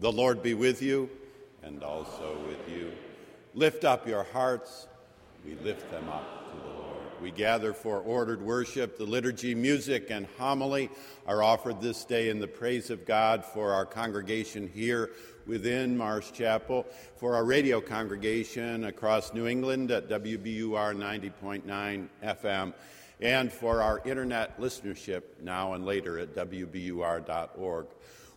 The Lord be with you and also with you. Lift up your hearts. We lift them up to the Lord. We gather for ordered worship. The liturgy, music, and homily are offered this day in the praise of God for our congregation here within Marsh Chapel, for our radio congregation across New England at WBUR 90.9 FM, and for our internet listenership now and later at WBUR.org.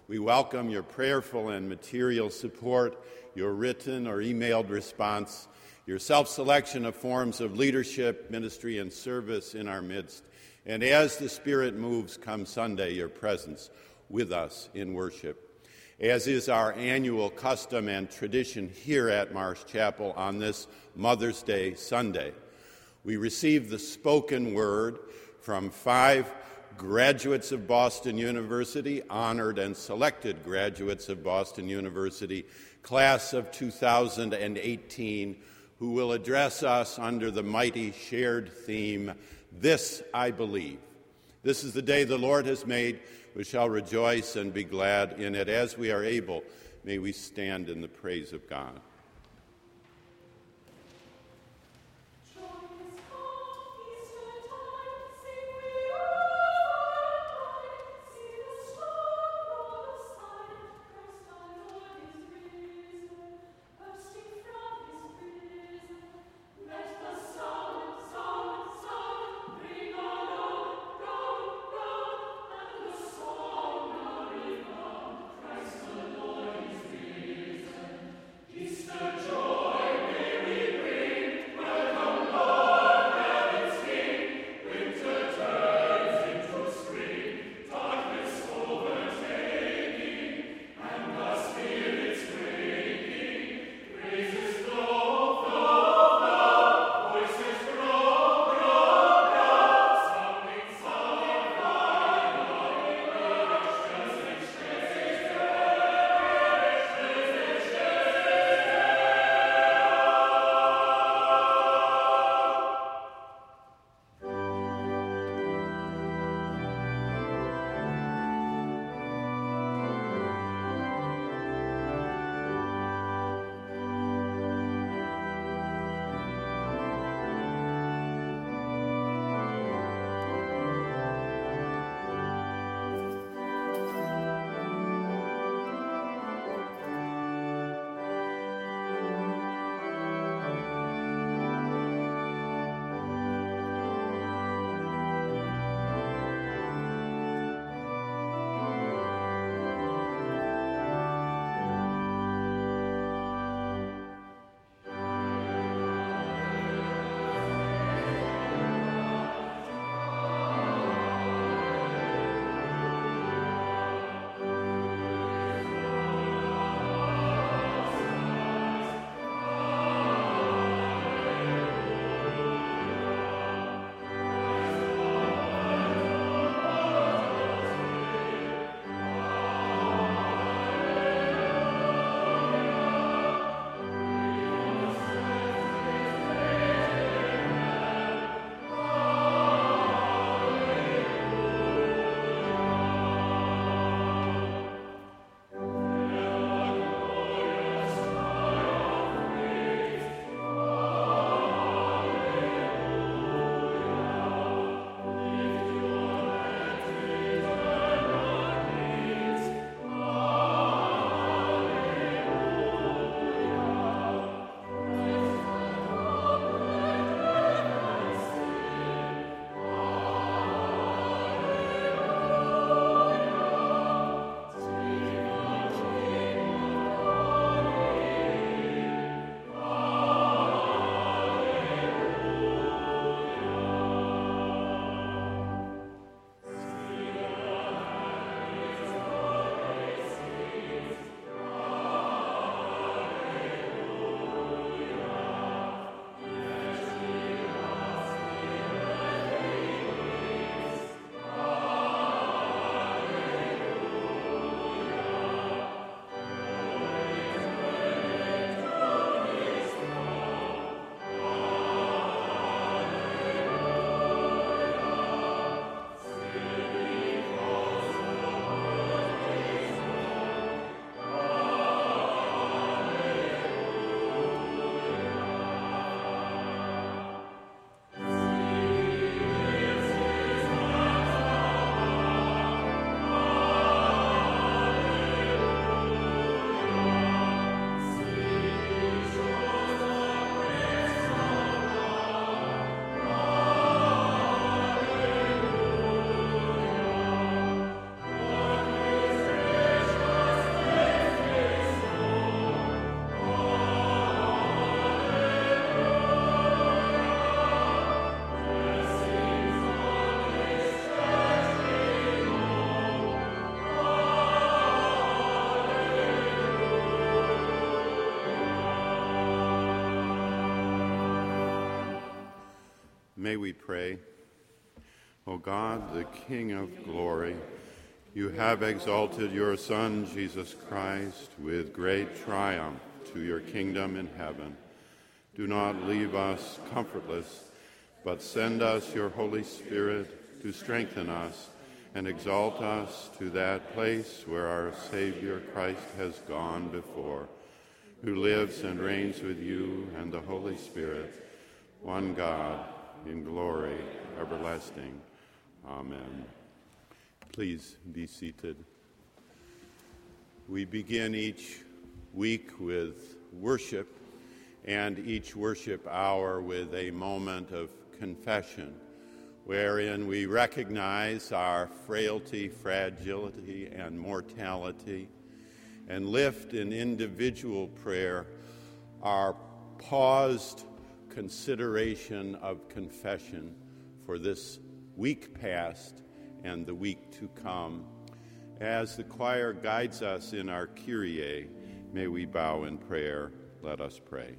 We welcome your prayerful and material support, your written or emailed response, your self selection of forms of leadership, ministry, and service in our midst. And as the Spirit moves come Sunday, your presence with us in worship. As is our annual custom and tradition here at Marsh Chapel on this Mother's Day Sunday, we receive the spoken word from five graduates of Boston University, honored and selected graduates of Boston University, class of 2018, who will address us under the mighty shared theme, This I Believe. This is the day the Lord has made. We shall rejoice and be glad in it. As we are able, may we stand in the praise of God. Pray. O God, the King of glory, you have exalted your Son, Jesus Christ, with great triumph to your kingdom in heaven. Do not leave us comfortless, but send us your Holy Spirit to strengthen us and exalt us to that place where our Savior Christ has gone before, who lives and reigns with you and the Holy Spirit, one God, in glory everlasting. Amen. Please be seated. We begin each week with worship and each worship hour with a moment of confession wherein we recognize our frailty, fragility, and mortality, and lift in individual prayer our paused consideration of confession for this week past and the week to come. As the choir guides us in our Kyrie, may we bow in prayer. Let us pray.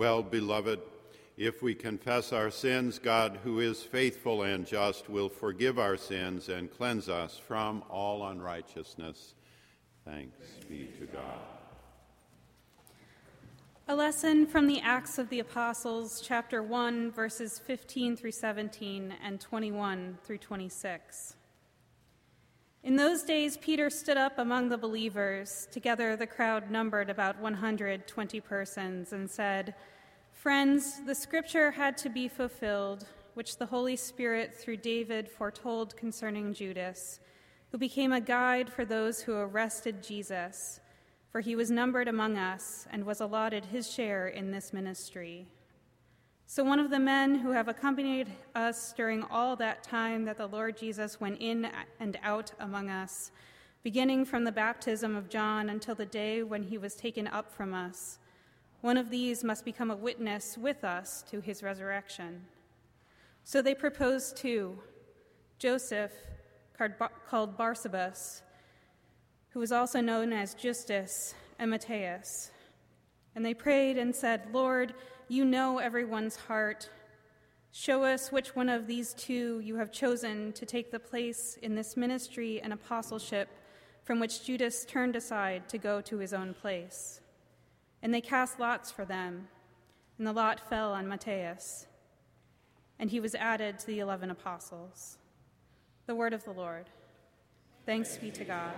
Well, beloved, if we confess our sins, God, who is faithful and just, will forgive our sins and cleanse us from all unrighteousness. Thanks be to God. A lesson from the Acts of the Apostles, chapter 1, verses 15 through 17 and 21 through 26. In those days, Peter stood up among the believers. Together, the crowd numbered about 120 persons, and said, Friends, the scripture had to be fulfilled, which the Holy Spirit, through David, foretold concerning Judas, who became a guide for those who arrested Jesus, for he was numbered among us and was allotted his share in this ministry. So, one of the men who have accompanied us during all that time that the Lord Jesus went in and out among us, beginning from the baptism of John until the day when he was taken up from us, one of these must become a witness with us to his resurrection. So they proposed two Joseph, called Barsabbas, who was also known as Justus, and Matthias. And they prayed and said, Lord, you know everyone's heart. Show us which one of these two you have chosen to take the place in this ministry and apostleship from which Judas turned aside to go to his own place. And they cast lots for them, and the lot fell on Matthias, and he was added to the eleven apostles. The word of the Lord. Thanks be to God.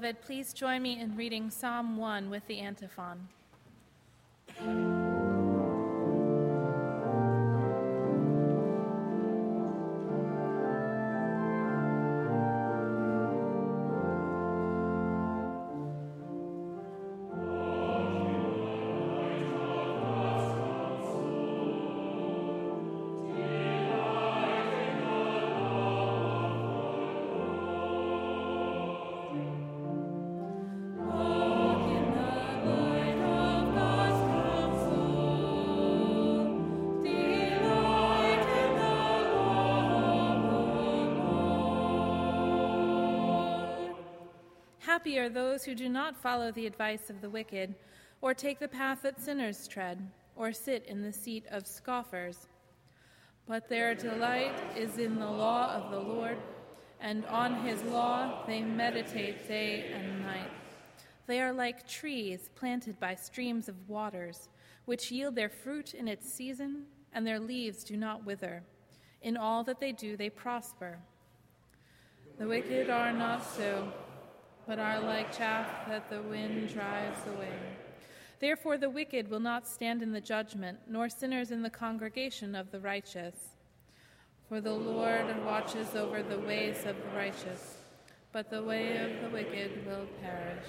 Beloved, please join me in reading Psalm 1 with the antiphon. Are those who do not follow the advice of the wicked, or take the path that sinners tread, or sit in the seat of scoffers. But their delight is in the law of the Lord, and on his law they meditate day and night. They are like trees planted by streams of waters, which yield their fruit in its season, and their leaves do not wither. In all that they do, they prosper. The wicked are not so but are like chaff that the wind drives away. Therefore, the wicked will not stand in the judgment, nor sinners in the congregation of the righteous. For the Lord watches over the ways of the righteous, but the way of the wicked will perish.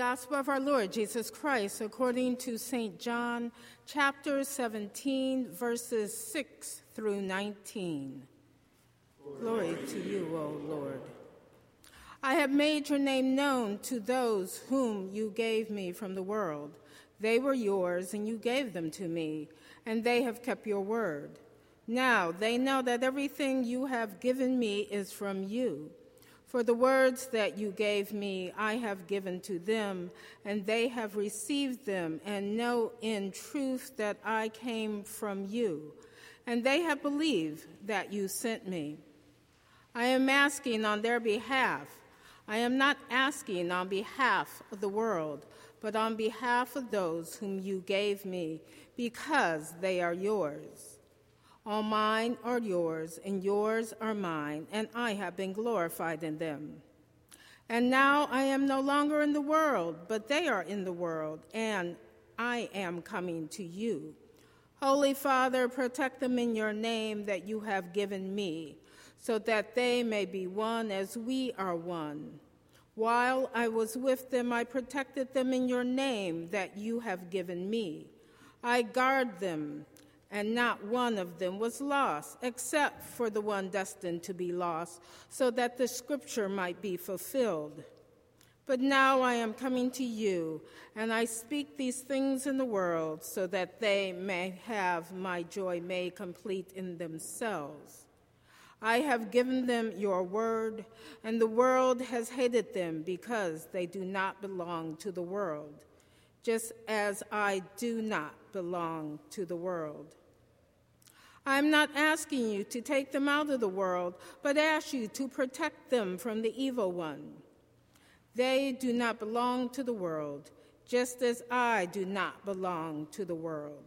Gospel of our Lord Jesus Christ according to St. John, chapter 17, verses 6 through 19. Glory to you, O Lord. I have made your name known to those whom you gave me from the world. They were yours, and you gave them to me, and they have kept your word. Now they know that everything you have given me is from you. For the words that you gave me, I have given to them, and they have received them, and know in truth that I came from you, and they have believed that you sent me. I am asking on their behalf. I am not asking on behalf of the world, but on behalf of those whom you gave me, because they are yours. All mine are yours, and yours are mine, and I have been glorified in them. And now I am no longer in the world, but they are in the world, and I am coming to you. Holy Father, protect them in your name that you have given me, so that they may be one as we are one. While I was with them, I protected them in your name that you have given me. I guard them and not one of them was lost, except for the one destined to be lost, so that the scripture might be fulfilled. But now I am coming to you, and I speak these things in the world, so that they may have my joy made complete in themselves. I have given them your word, and the world has hated them because they do not belong to the world, just as I do not belong to the world. I'm not asking you to take them out of the world, but ask you to protect them from the evil one. They do not belong to the world, just as I do not belong to the world.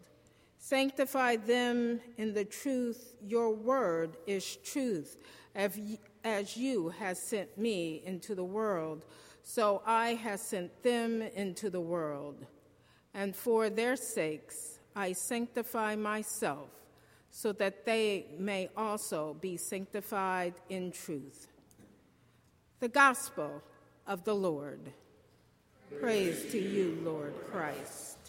Sanctify them in the truth. Your word is truth, as you have sent me into the world, so I have sent them into the world. And for their sakes, I sanctify myself so that they may also be sanctified in truth. The Gospel of the Lord. Praise to you, Lord Christ.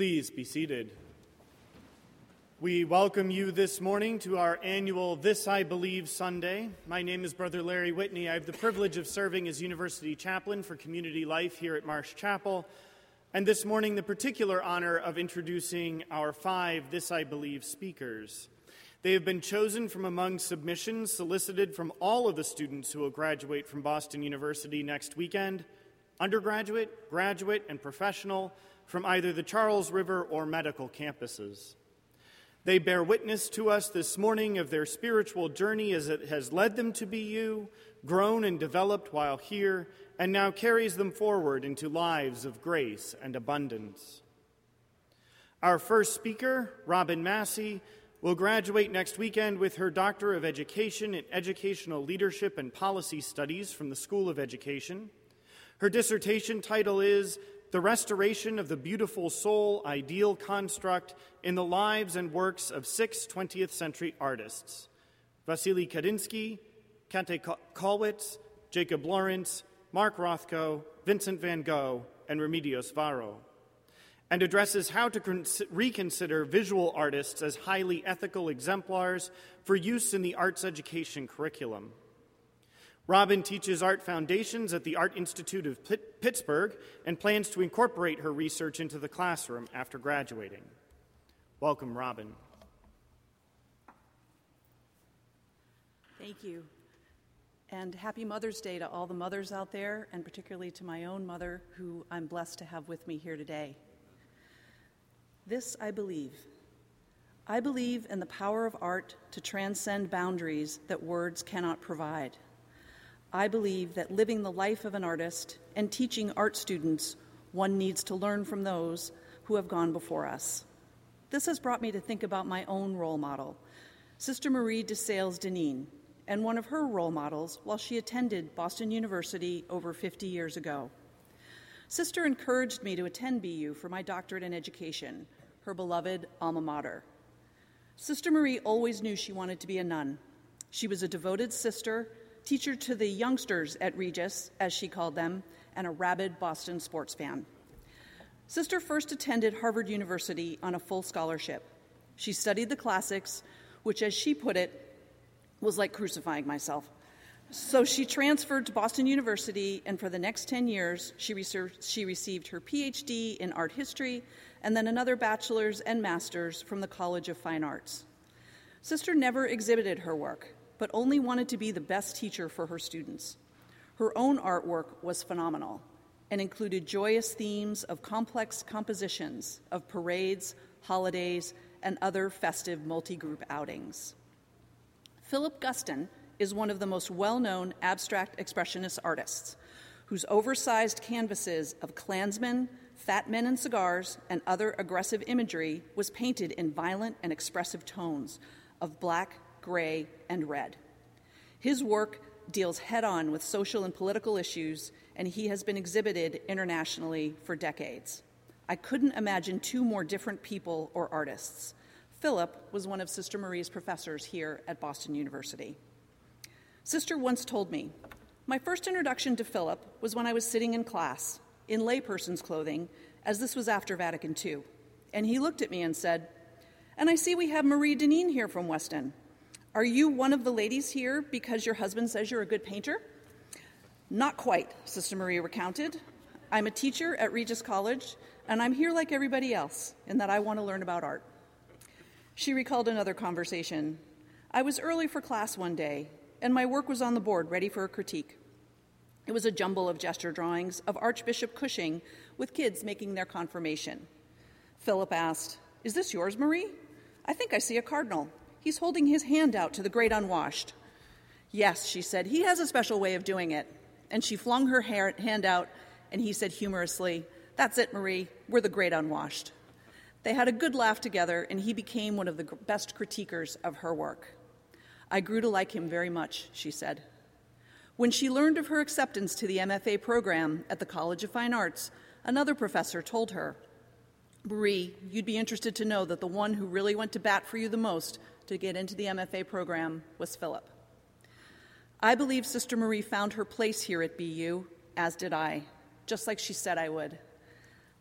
Please be seated. We welcome you this morning to our annual This I Believe Sunday. My name is Brother Larry Whitney. I have the privilege of serving as University Chaplain for Community Life here at Marsh Chapel, and this morning the particular honor of introducing our five This I Believe speakers. They have been chosen from among submissions solicited from all of the students who will graduate from Boston University next weekend undergraduate, graduate, and professional from either the Charles River or medical campuses. They bear witness to us this morning of their spiritual journey as it has led them to be you, grown and developed while here, and now carries them forward into lives of grace and abundance. Our first speaker, Robin Masi, will graduate next weekend with her Doctor of Education in Educational Leadership and Policy Studies from the School of Education. Her dissertation title is the restoration of the beautiful soul ideal construct in the lives and works of six 20th century artists Vasily Kandinsky, Käthe Kollwitz, Jacob Lawrence, Mark Rothko, Vincent van Gogh, and Remedios Varo, and addresses how to reconsider visual artists as highly ethical exemplars for use in the arts education curriculum. Robin teaches art foundations at the Art Institute of Pittsburgh and plans to incorporate her research into the classroom after graduating. Welcome, Robin. Thank you. And happy Mother's Day to all the mothers out there, and particularly to my own mother, who I'm blessed to have with me here today. This I believe. I believe in the power of art to transcend boundaries that words cannot provide. I believe that living the life of an artist and teaching art students, one needs to learn from those who have gone before us. This has brought me to think about my own role model, Sister Marie de Sales Deneen, and one of her role models while she attended Boston University over 50 years ago. Sister encouraged me to attend BU for my doctorate in education, her beloved alma mater. Sister Marie always knew she wanted to be a nun. She was a devoted sister, teacher to the youngsters at Regis, as she called them, and a rabid Boston sports fan. Sister first attended Harvard University on a full scholarship. She studied the classics, which, as she put it, was like crucifying myself. So she transferred to Boston University, and for the next 10 years, she, researched, she received her PhD in art history and then another bachelor's and master's from the College of Fine Arts. Sister never exhibited her work, but only wanted to be the best teacher for her students. Her own artwork was phenomenal and included joyous themes of complex compositions of parades, holidays, and other festive multi group outings. Philip Guston is one of the most well known abstract expressionist artists, whose oversized canvases of Klansmen, fat men in cigars, and other aggressive imagery was painted in violent and expressive tones of black, gray, and red. His work deals head on with social and political issues, and he has been exhibited internationally for decades. I couldn't imagine two more different people or artists. Philip was one of Sister Marie's professors here at Boston University. Sister once told me, My first introduction to Philip was when I was sitting in class, in layperson's clothing, as this was after Vatican II. And he looked at me and said, And I see we have Marie Deneen here from Weston. Are you one of the ladies here because your husband says you're a good painter? Not quite, Sister Marie recounted. I'm a teacher at Regis College, and I'm here like everybody else in that I want to learn about art. She recalled another conversation. I was early for class one day, and my work was on the board, ready for a critique. It was a jumble of gesture drawings of Archbishop Cushing with kids making their confirmation. Philip asked, Is this yours, Marie? I think I see a cardinal. He's holding his hand out to the great unwashed. Yes, she said, he has a special way of doing it. And she flung her hand out, and he said humorously, That's it, Marie. We're the great unwashed. They had a good laugh together, and he became one of the best critiquers of her work. I grew to like him very much, she said. When she learned of her acceptance to the MFA program at the College of Fine Arts, another professor told her, Marie, you'd be interested to know that the one who really went to bat for you the most to get into the MFA program was Philip. I believe Sister Marie found her place here at BU, as did I, just like she said I would.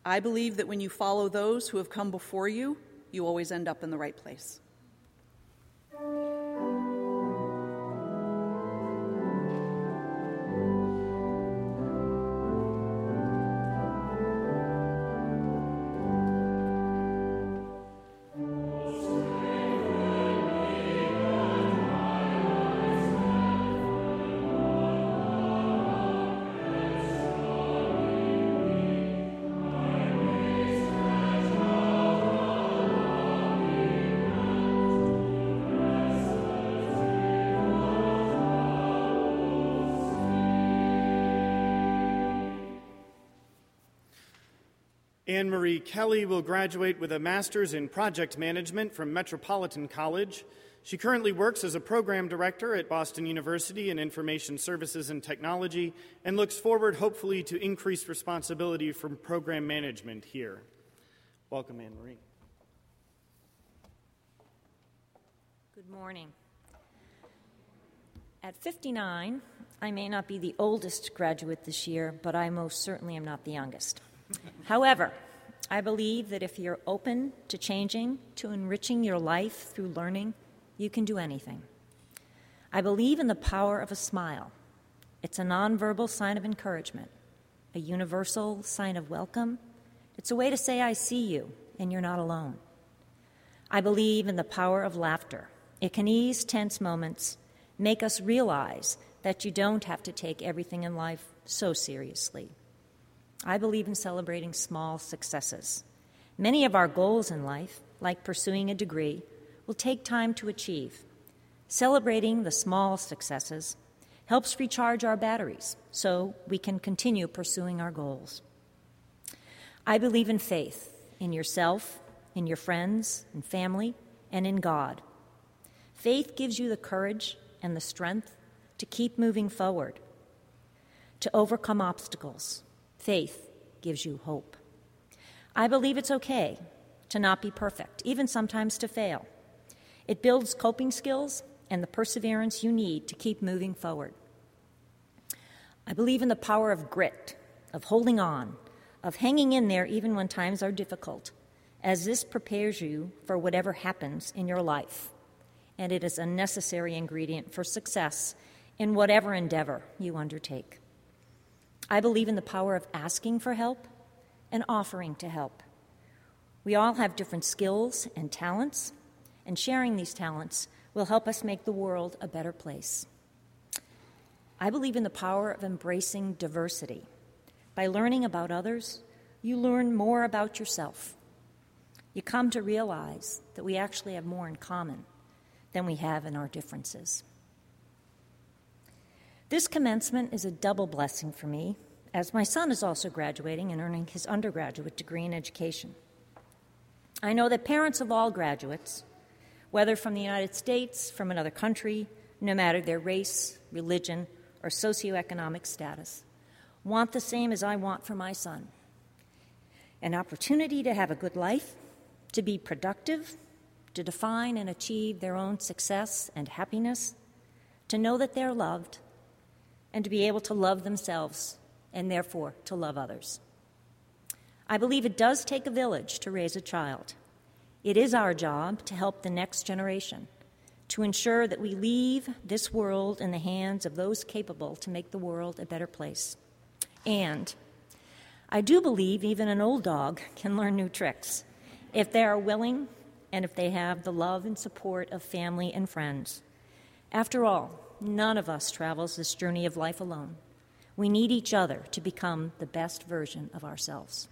I believe that when you follow those who have come before you, you always end up in the right place. Anne Marie Kelley will graduate with a master's in project management from Metropolitan College. She currently works as a program director at Boston University in Information Services and Technology and looks forward, hopefully, to increased responsibility from program management here. Welcome, Anne Marie. Good morning. At 59, I may not be the oldest graduate this year, but I most certainly am not the youngest. However, I believe that if you're open to changing, to enriching your life through learning, you can do anything. I believe in the power of a smile. It's a nonverbal sign of encouragement, a universal sign of welcome. It's a way to say, I see you, and you're not alone. I believe in the power of laughter. It can ease tense moments, make us realize that you don't have to take everything in life so seriously. I believe in celebrating small successes. Many of our goals in life, like pursuing a degree, will take time to achieve. Celebrating the small successes helps recharge our batteries so we can continue pursuing our goals. I believe in faith, in yourself, in your friends and family, and in God. Faith gives you the courage and the strength to keep moving forward, to overcome obstacles. Faith gives you hope. I believe it's okay to not be perfect, even sometimes to fail. It builds coping skills and the perseverance you need to keep moving forward. I believe in the power of grit, of holding on, of hanging in there even when times are difficult, as this prepares you for whatever happens in your life. And it is a necessary ingredient for success in whatever endeavor you undertake. I believe in the power of asking for help and offering to help. We all have different skills and talents, and sharing these talents will help us make the world a better place. I believe in the power of embracing diversity. By learning about others, you learn more about yourself. You come to realize that we actually have more in common than we have in our differences. This commencement is a double blessing for me, as my son is also graduating and earning his undergraduate degree in education. I know that parents of all graduates, whether from the United States, from another country, no matter their race, religion, or socioeconomic status, want the same as I want for my son an opportunity to have a good life, to be productive, to define and achieve their own success and happiness, to know that they're loved, and to be able to love themselves and therefore to love others. I believe it does take a village to raise a child. It is our job to help the next generation, to ensure that we leave this world in the hands of those capable to make the world a better place. And I do believe even an old dog can learn new tricks if they are willing and if they have the love and support of family and friends. After all, none of us travels this journey of life alone. We need each other to become the best version of ourselves.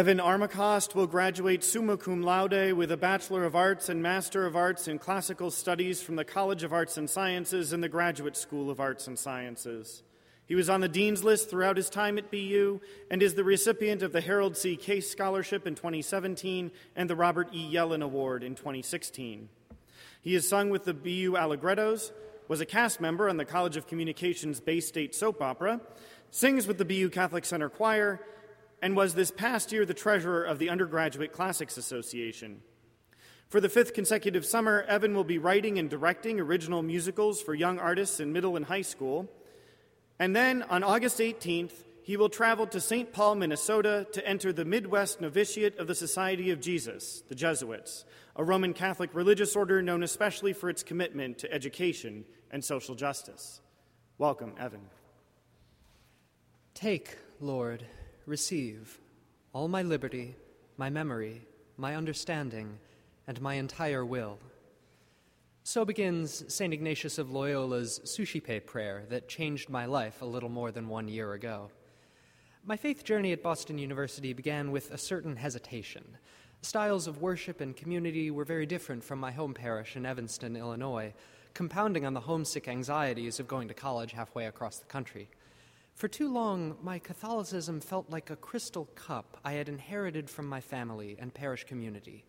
Evan Armacost will graduate summa cum laude with a Bachelor of Arts and Master of Arts in Classical Studies from the College of Arts and Sciences and the Graduate School of Arts and Sciences. He was on the Dean's List throughout his time at BU and is the recipient of the Harold C. Case Scholarship in 2017 and the Robert E. Yellen Award in 2016. He has sung with the BU Allegrettos, was a cast member on the College of Communications Bay State soap opera, sings with the BU Catholic Center Choir, and was this past year the treasurer of the Undergraduate Classics Association. For the fifth consecutive summer, Evan will be writing and directing original musicals for young artists in middle and high school. And then on August 18th, he will travel to St. Paul, Minnesota to enter the Midwest Novitiate of the Society of Jesus, the Jesuits, a Roman Catholic religious order known especially for its commitment to education and social justice. Welcome, Evan. Take, Lord, receive all my liberty, my memory, my understanding, and my entire will. So begins St. Ignatius of Loyola's Suscipe prayer that changed my life a little more than one year ago. My faith journey at Boston University began with a certain hesitation. Styles of worship and community were very different from my home parish in Evanston, Illinois, compounding on the homesick anxieties of going to college halfway across the country. For too long, my Catholicism felt like a crystal cup I had inherited from my family and parish community,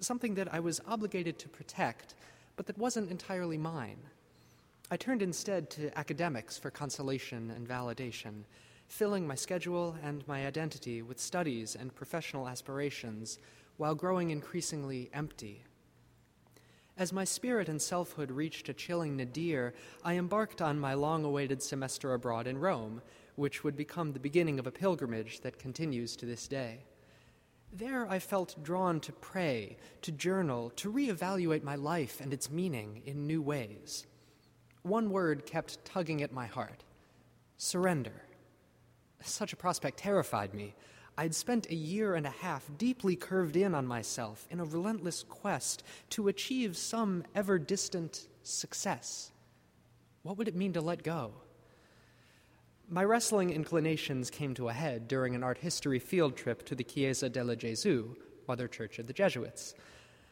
something that I was obligated to protect, but that wasn't entirely mine. I turned instead to academics for consolation and validation, filling my schedule and my identity with studies and professional aspirations while growing increasingly empty. As my spirit and selfhood reached a chilling nadir, I embarked on my long awaited semester abroad in Rome, which would become the beginning of a pilgrimage that continues to this day. There I felt drawn to pray, to journal, to reevaluate my life and its meaning in new ways. One word kept tugging at my heart surrender. Such a prospect terrified me. I'd spent a year and a half deeply curved in on myself in a relentless quest to achieve some ever distant success. What would it mean to let go? My wrestling inclinations came to a head during an art history field trip to the Chiesa della Gesù, Mother Church of the Jesuits.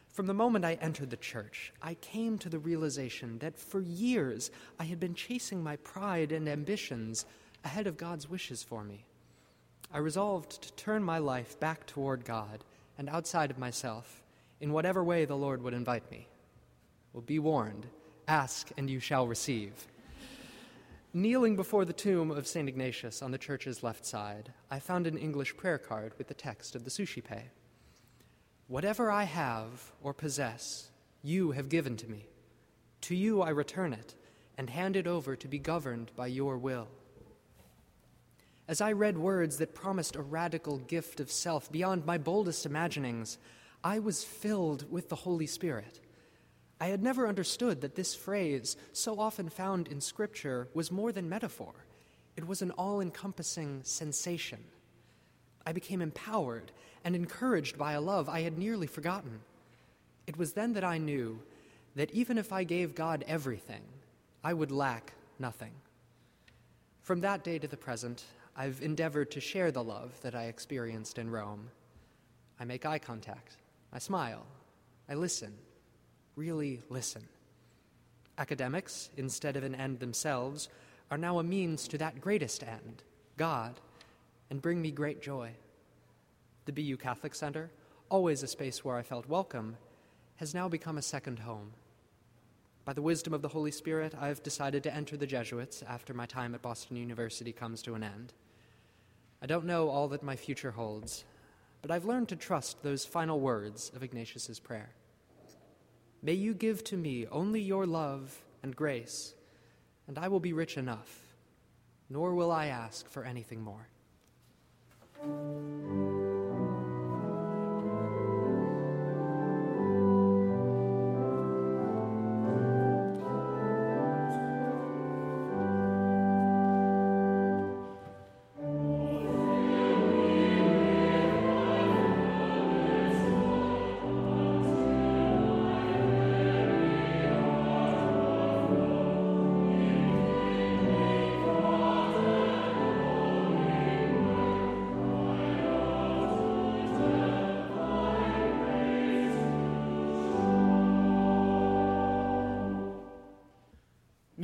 From the moment I entered the church, I came to the realization that for years I had been chasing my pride and ambitions ahead of God's wishes for me. I resolved to turn my life back toward God and outside of myself in whatever way the Lord would invite me. Well, be warned ask and you shall receive. Kneeling before the tomb of St. Ignatius on the church's left side, I found an English prayer card with the text of the Suscipe. Whatever I have or possess, you have given to me. To you I return it and hand it over to be governed by your will. As I read words that promised a radical gift of self beyond my boldest imaginings, I was filled with the Holy Spirit. I had never understood that this phrase, so often found in Scripture, was more than metaphor. It was an all encompassing sensation. I became empowered and encouraged by a love I had nearly forgotten. It was then that I knew that even if I gave God everything, I would lack nothing. From that day to the present, I've endeavored to share the love that I experienced in Rome. I make eye contact, I smile, I listen really listen. Academics, instead of an end themselves, are now a means to that greatest end, God, and bring me great joy. The BU Catholic Center, always a space where I felt welcome, has now become a second home. By the wisdom of the Holy Spirit, I've decided to enter the Jesuits after my time at Boston University comes to an end. I don't know all that my future holds, but I've learned to trust those final words of Ignatius's prayer. May you give to me only your love and grace, and I will be rich enough, nor will I ask for anything more.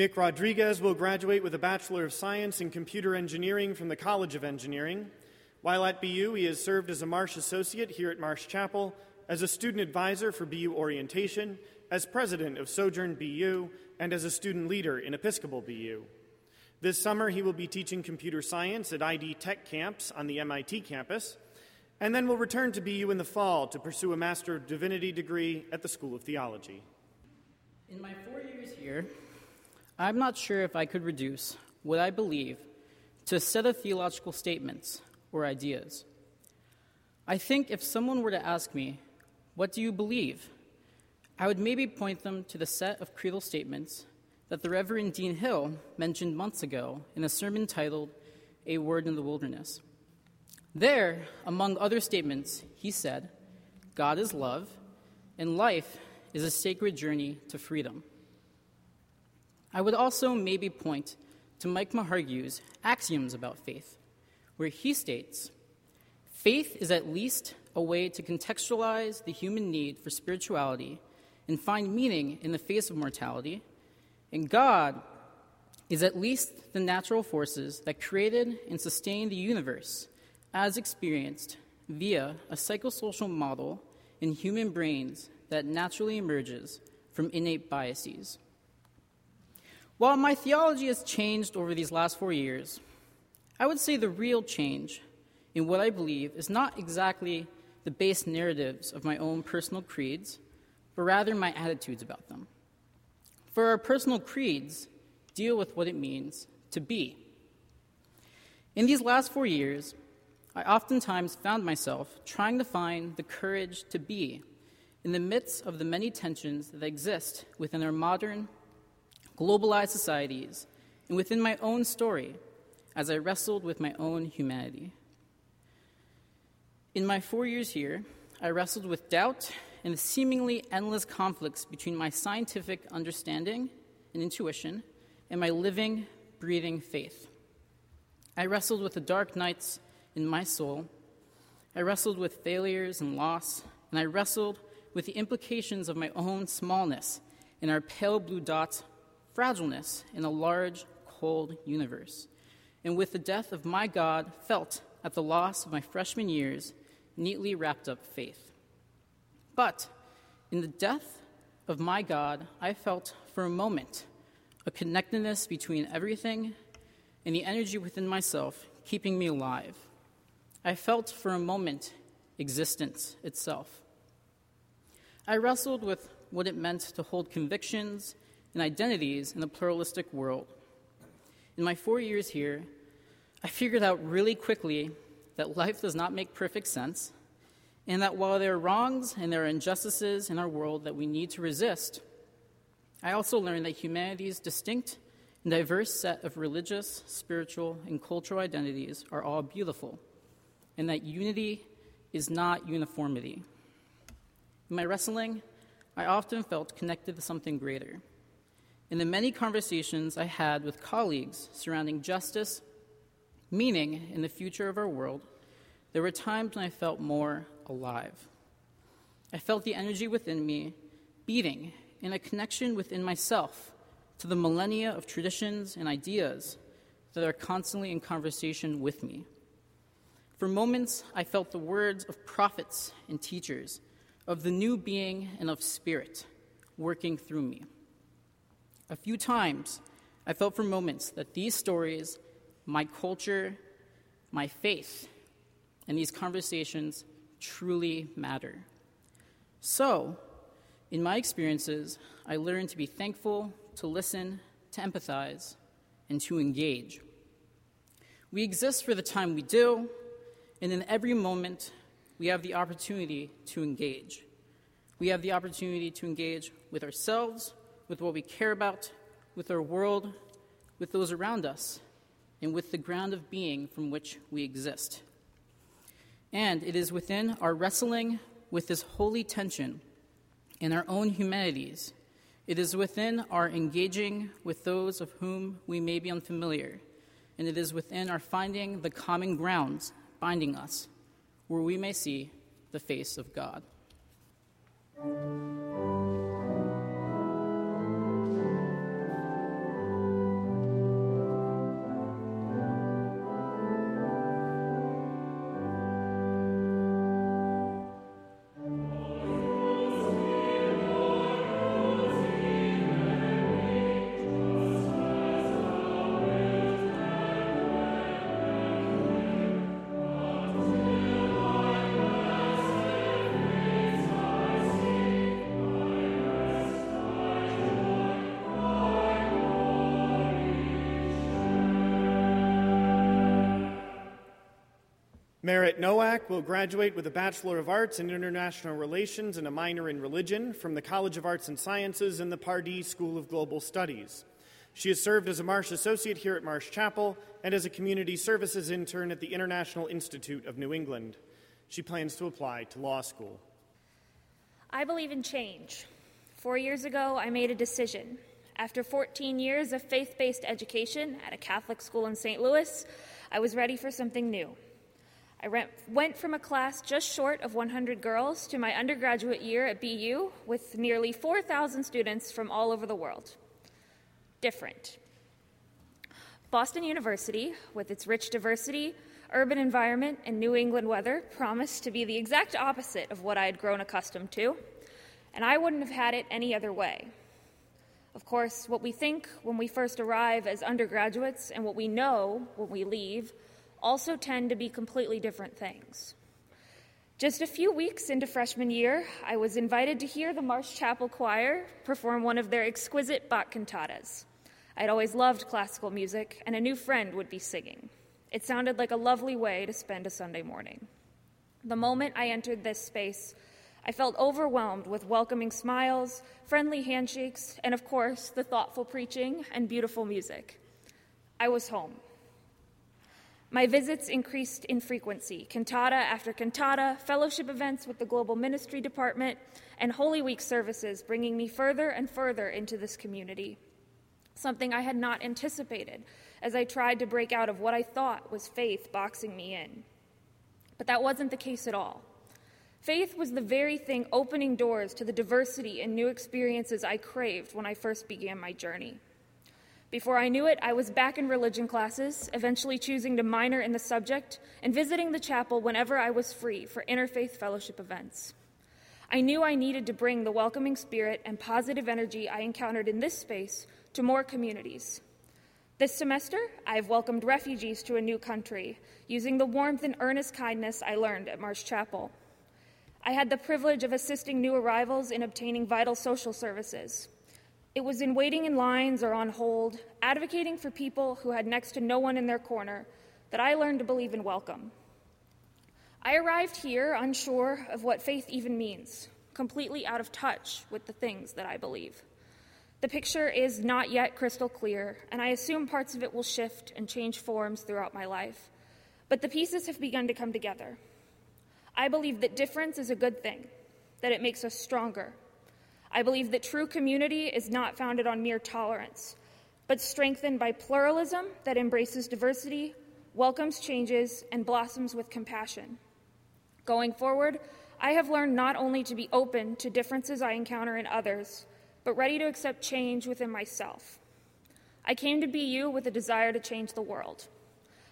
Nick Rodriguez will graduate with a Bachelor of Science in Computer Engineering from the College of Engineering. While at BU, he has served as a Marsh Associate here at Marsh Chapel, as a student advisor for BU Orientation, as president of Sojourn BU, and as a student leader in Episcopal BU. This summer, he will be teaching computer science at ID Tech Camps on the MIT campus, and then will return to BU in the fall to pursue a Master of Divinity degree at the School of Theology. In my four years here, I'm not sure if I could reduce what I believe to a set of theological statements or ideas. I think if someone were to ask me, What do you believe? I would maybe point them to the set of creedal statements that the Reverend Dean Hill mentioned months ago in a sermon titled A Word in the Wilderness. There, among other statements, he said, God is love, and life is a sacred journey to freedom. I would also maybe point to Mike McHargue's Axioms about Faith, where he states Faith is at least a way to contextualize the human need for spirituality and find meaning in the face of mortality, and God is at least the natural forces that created and sustained the universe as experienced via a psychosocial model in human brains that naturally emerges from innate biases. While my theology has changed over these last four years, I would say the real change in what I believe is not exactly the base narratives of my own personal creeds, but rather my attitudes about them. For our personal creeds deal with what it means to be. In these last four years, I oftentimes found myself trying to find the courage to be in the midst of the many tensions that exist within our modern, globalized societies and within my own story as I wrestled with my own humanity. In my four years here, I wrestled with doubt and the seemingly endless conflicts between my scientific understanding and intuition and my living, breathing faith. I wrestled with the dark nights in my soul. I wrestled with failures and loss, and I wrestled with the implications of my own smallness and our pale blue dot fragileness in a large, cold universe, and with the death of my God felt at the loss of my freshman years neatly wrapped up faith. But in the death of my God, I felt for a moment a connectedness between everything and the energy within myself keeping me alive. I felt for a moment existence itself. I wrestled with what it meant to hold convictions and identities in a pluralistic world. In my four years here, I figured out really quickly that life does not make perfect sense, and that while there are wrongs and there are injustices in our world that we need to resist, I also learned that humanity's distinct and diverse set of religious, spiritual, and cultural identities are all beautiful, and that unity is not uniformity. In my wrestling, I often felt connected to something greater. In the many conversations I had with colleagues surrounding justice, meaning in the future of our world, there were times when I felt more alive. I felt the energy within me beating in a connection within myself to the millennia of traditions and ideas that are constantly in conversation with me. For moments, I felt the words of prophets and teachers, of the new being and of spirit working through me. A few times, I felt for moments that these stories, my culture, my faith, and these conversations truly matter. So, in my experiences, I learned to be thankful, to listen, to empathize, and to engage. We exist for the time we do, and in every moment, we have the opportunity to engage. We have the opportunity to engage with ourselves, with what we care about, with our world, with those around us, and with the ground of being from which we exist. And it is within our wrestling with this holy tension in our own humanities, it is within our engaging with those of whom we may be unfamiliar, and it is within our finding the common grounds binding us, where we may see the face of God. Maritt Nowak will graduate with a Bachelor of Arts in International Relations and a minor in Religion from the College of Arts and Sciences and the Pardee School of Global Studies. She has served as a Marsh Associate here at Marsh Chapel and as a Community Services intern at the International Institute of New England. She plans to apply to law school. I believe in change. Four years ago, I made a decision. After 14 years of faith based education at a Catholic school in St. Louis, I was ready for something new. I went from a class just short of 100 girls to my undergraduate year at BU with nearly 4,000 students from all over the world. Different. Boston University, with its rich diversity, urban environment, and New England weather, promised to be the exact opposite of what I had grown accustomed to, and I wouldn't have had it any other way. Of course, what we think when we first arrive as undergraduates and what we know when we leave also tend to be completely different things. Just a few weeks into freshman year, I was invited to hear the Marsh Chapel Choir perform one of their exquisite Bach cantatas. I'd always loved classical music, and a new friend would be singing. It sounded like a lovely way to spend a Sunday morning. The moment I entered this space, I felt overwhelmed with welcoming smiles, friendly handshakes, and of course, the thoughtful preaching and beautiful music. I was home. My visits increased in frequency cantata after cantata, fellowship events with the Global Ministry Department, and Holy Week services, bringing me further and further into this community. Something I had not anticipated as I tried to break out of what I thought was faith boxing me in. But that wasn't the case at all. Faith was the very thing opening doors to the diversity and new experiences I craved when I first began my journey. Before I knew it, I was back in religion classes, eventually choosing to minor in the subject and visiting the chapel whenever I was free for interfaith fellowship events. I knew I needed to bring the welcoming spirit and positive energy I encountered in this space to more communities. This semester, I've welcomed refugees to a new country using the warmth and earnest kindness I learned at Marsh Chapel. I had the privilege of assisting new arrivals in obtaining vital social services. It was in waiting in lines or on hold, advocating for people who had next to no one in their corner, that I learned to believe in welcome. I arrived here unsure of what faith even means, completely out of touch with the things that I believe. The picture is not yet crystal clear, and I assume parts of it will shift and change forms throughout my life. But the pieces have begun to come together. I believe that difference is a good thing, that it makes us stronger. I believe that true community is not founded on mere tolerance, but strengthened by pluralism that embraces diversity, welcomes changes, and blossoms with compassion. Going forward, I have learned not only to be open to differences I encounter in others, but ready to accept change within myself. I came to BU with a desire to change the world.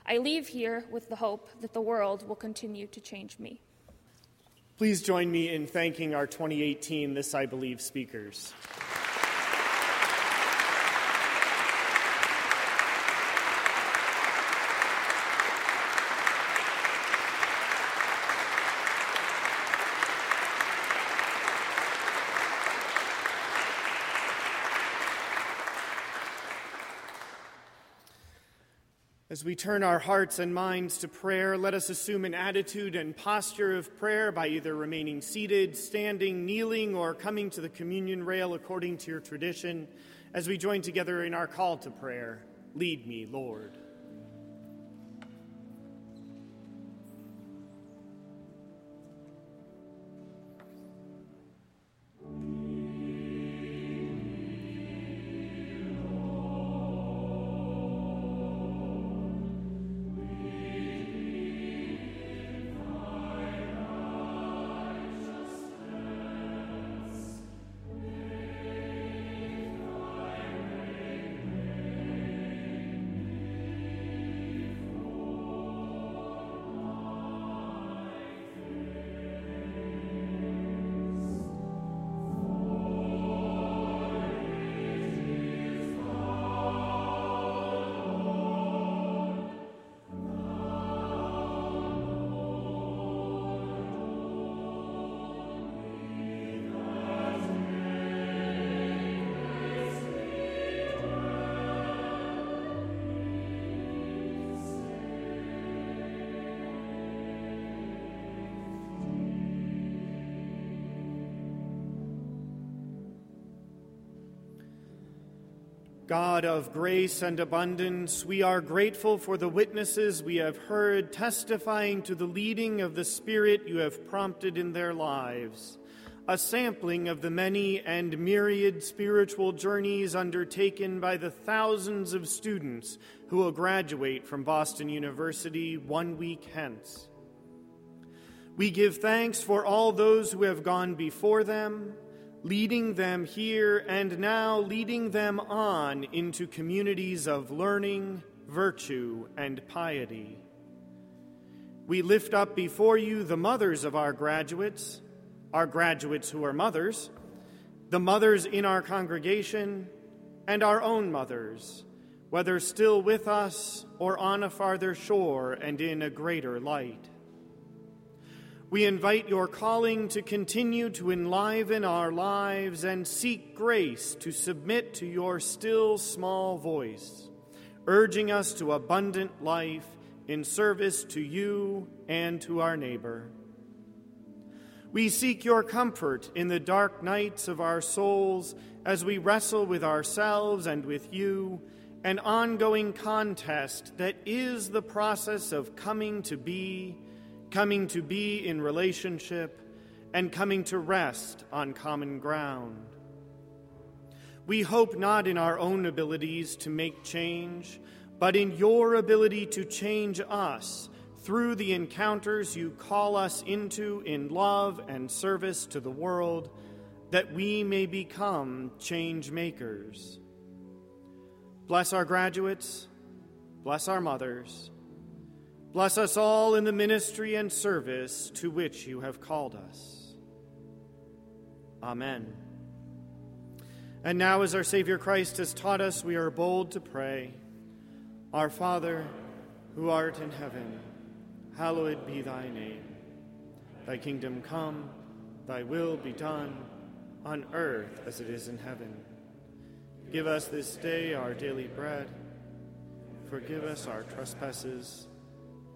I leave here with the hope that the world will continue to change me. Please join me in thanking our 2018 This I Believe speakers. As we turn our hearts and minds to prayer, let us assume an attitude and posture of prayer by either remaining seated, standing, kneeling, or coming to the communion rail according to your tradition as we join together in our call to prayer. Lead me, Lord. God of grace and abundance, we are grateful for the witnesses we have heard testifying to the leading of the Spirit you have prompted in their lives. A sampling of the many and myriad spiritual journeys undertaken by the thousands of students who will graduate from Boston University one week hence. We give thanks for all those who have gone before them leading them here and now leading them on into communities of learning, virtue, and piety. We lift up before you the mothers of our graduates, our graduates who are mothers, the mothers in our congregation, and our own mothers, whether still with us or on a farther shore and in a greater light. We invite your calling to continue to enliven our lives and seek grace to submit to your still small voice, urging us to abundant life in service to you and to our neighbor. We seek your comfort in the dark nights of our souls as we wrestle with ourselves and with you, an ongoing contest that is the process of coming to be, coming to be in relationship, and coming to rest on common ground. We hope not in our own abilities to make change, but in your ability to change us through the encounters you call us into in love and service to the world, that we may become change makers. Bless our graduates, bless our mothers, bless us all in the ministry and service to which you have called us. Amen. And now, as our Savior Christ has taught us, we are bold to pray Our Father, who art in heaven, hallowed be thy name. Thy kingdom come, thy will be done, on earth as it is in heaven. Give us this day our daily bread. Forgive us our trespasses,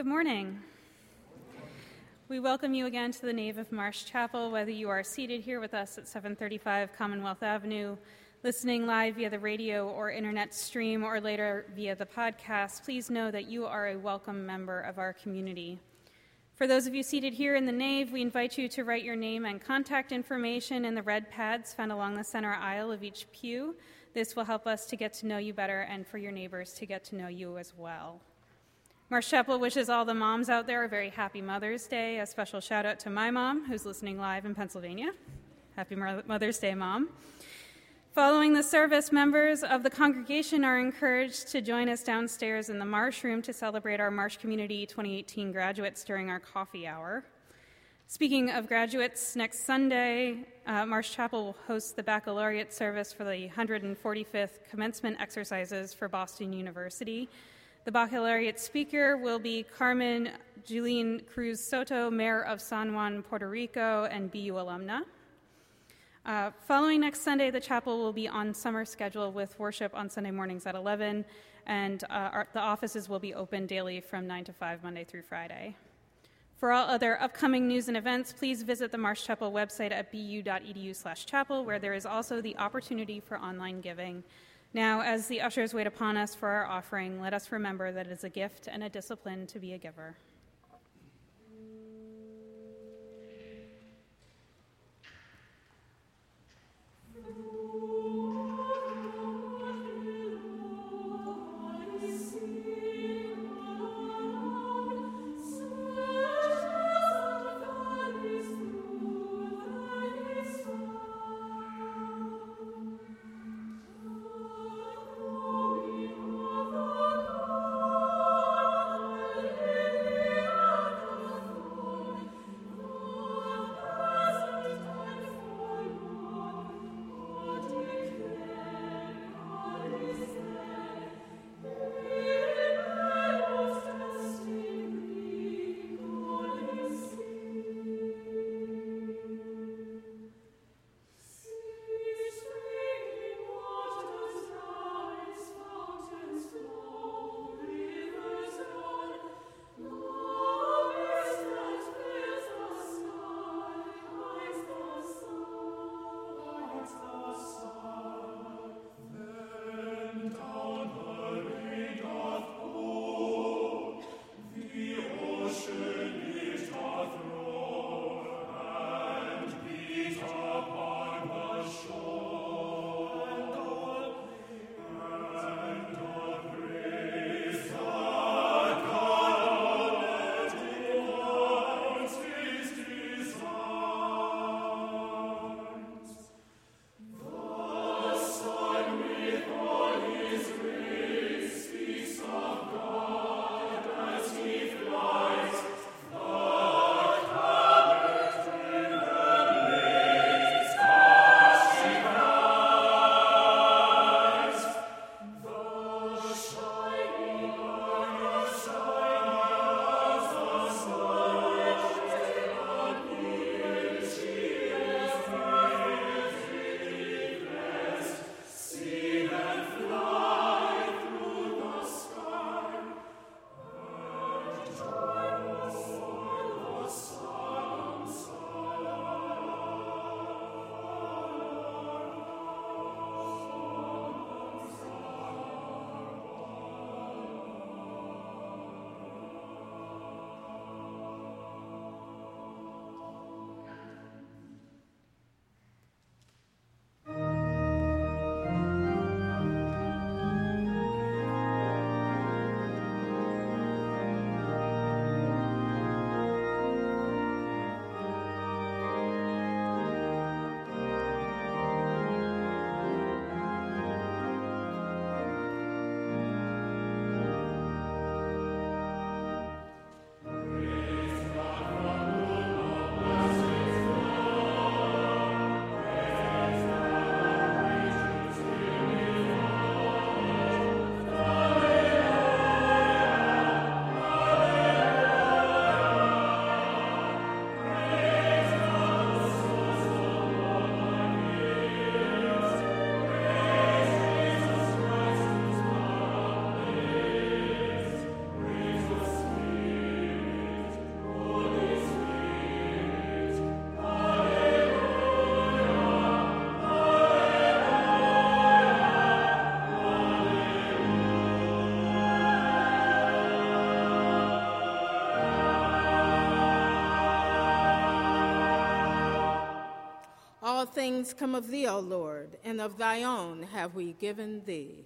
Good morning. We welcome you again to the nave of Marsh Chapel, whether you are seated here with us at 735 Commonwealth Avenue, listening live via the radio or internet stream, or later via the podcast. Please know that you are a welcome member of our community. For those of you seated here in the nave, we invite you to write your name and contact information in the red pads found along the center aisle of each pew. This will help us to get to know you better and for your neighbors to get to know you as well. Marsh Chapel wishes all the moms out there a very happy Mother's Day. A special shout out to my mom, who's listening live in Pennsylvania. Happy Mother's Day, Mom. Following the service, members of the congregation are encouraged to join us downstairs in the Marsh Room to celebrate our Marsh Community 2018 graduates during our coffee hour. Speaking of graduates, next Sunday, uh, Marsh Chapel will host the baccalaureate service for the 145th commencement exercises for Boston University. The baccalaureate speaker will be Carmen Yulín Cruz Soto, Mayor of San Juan, Puerto Rico, and BU alumna. Uh, following next Sunday, the chapel will be on summer schedule with worship on Sunday mornings at 11, and uh, our, the offices will be open daily from 9 to 5, Monday through Friday. For all other upcoming news and events, please visit the Marsh Chapel website at bu.edu/chapel, where there is also the opportunity for online giving. Now, as the ushers wait upon us for our offering, let us remember that it is a gift and a discipline to be a giver. Things come of thee, O Lord, and of thy own have we given thee.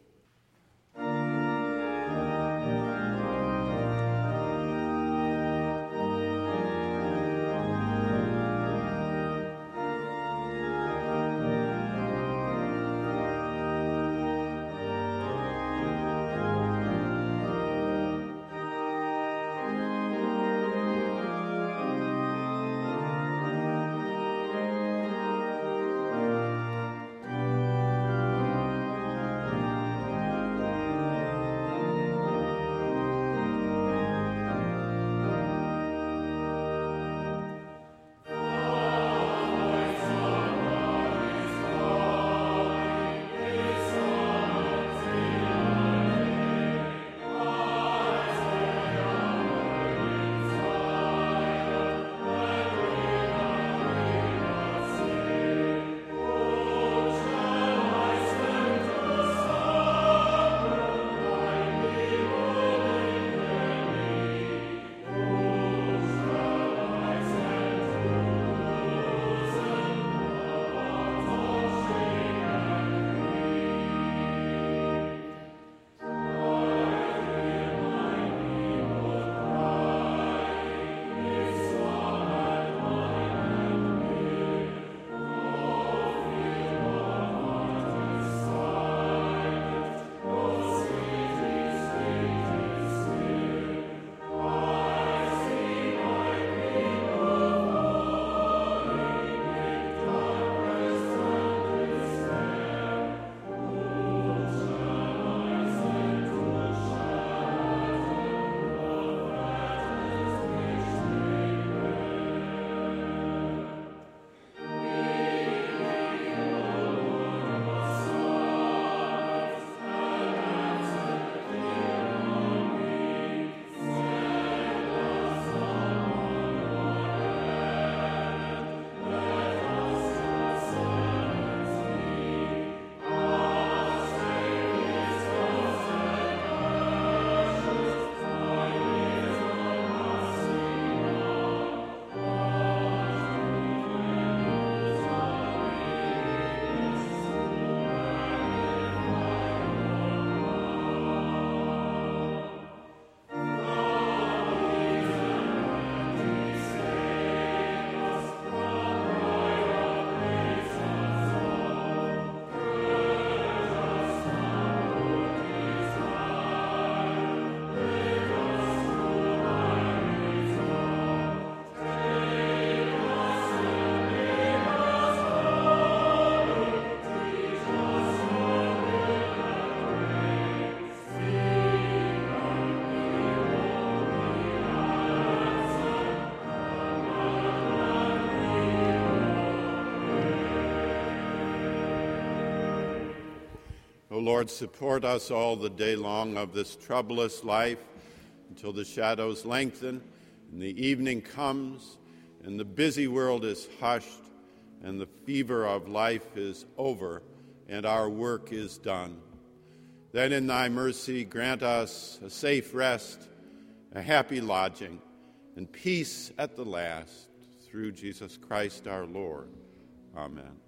Lord, support us all the day long of this troublous life until the shadows lengthen and the evening comes and the busy world is hushed and the fever of life is over and our work is done. Then in thy mercy grant us a safe rest, a happy lodging, and peace at the last through Jesus Christ our Lord. Amen.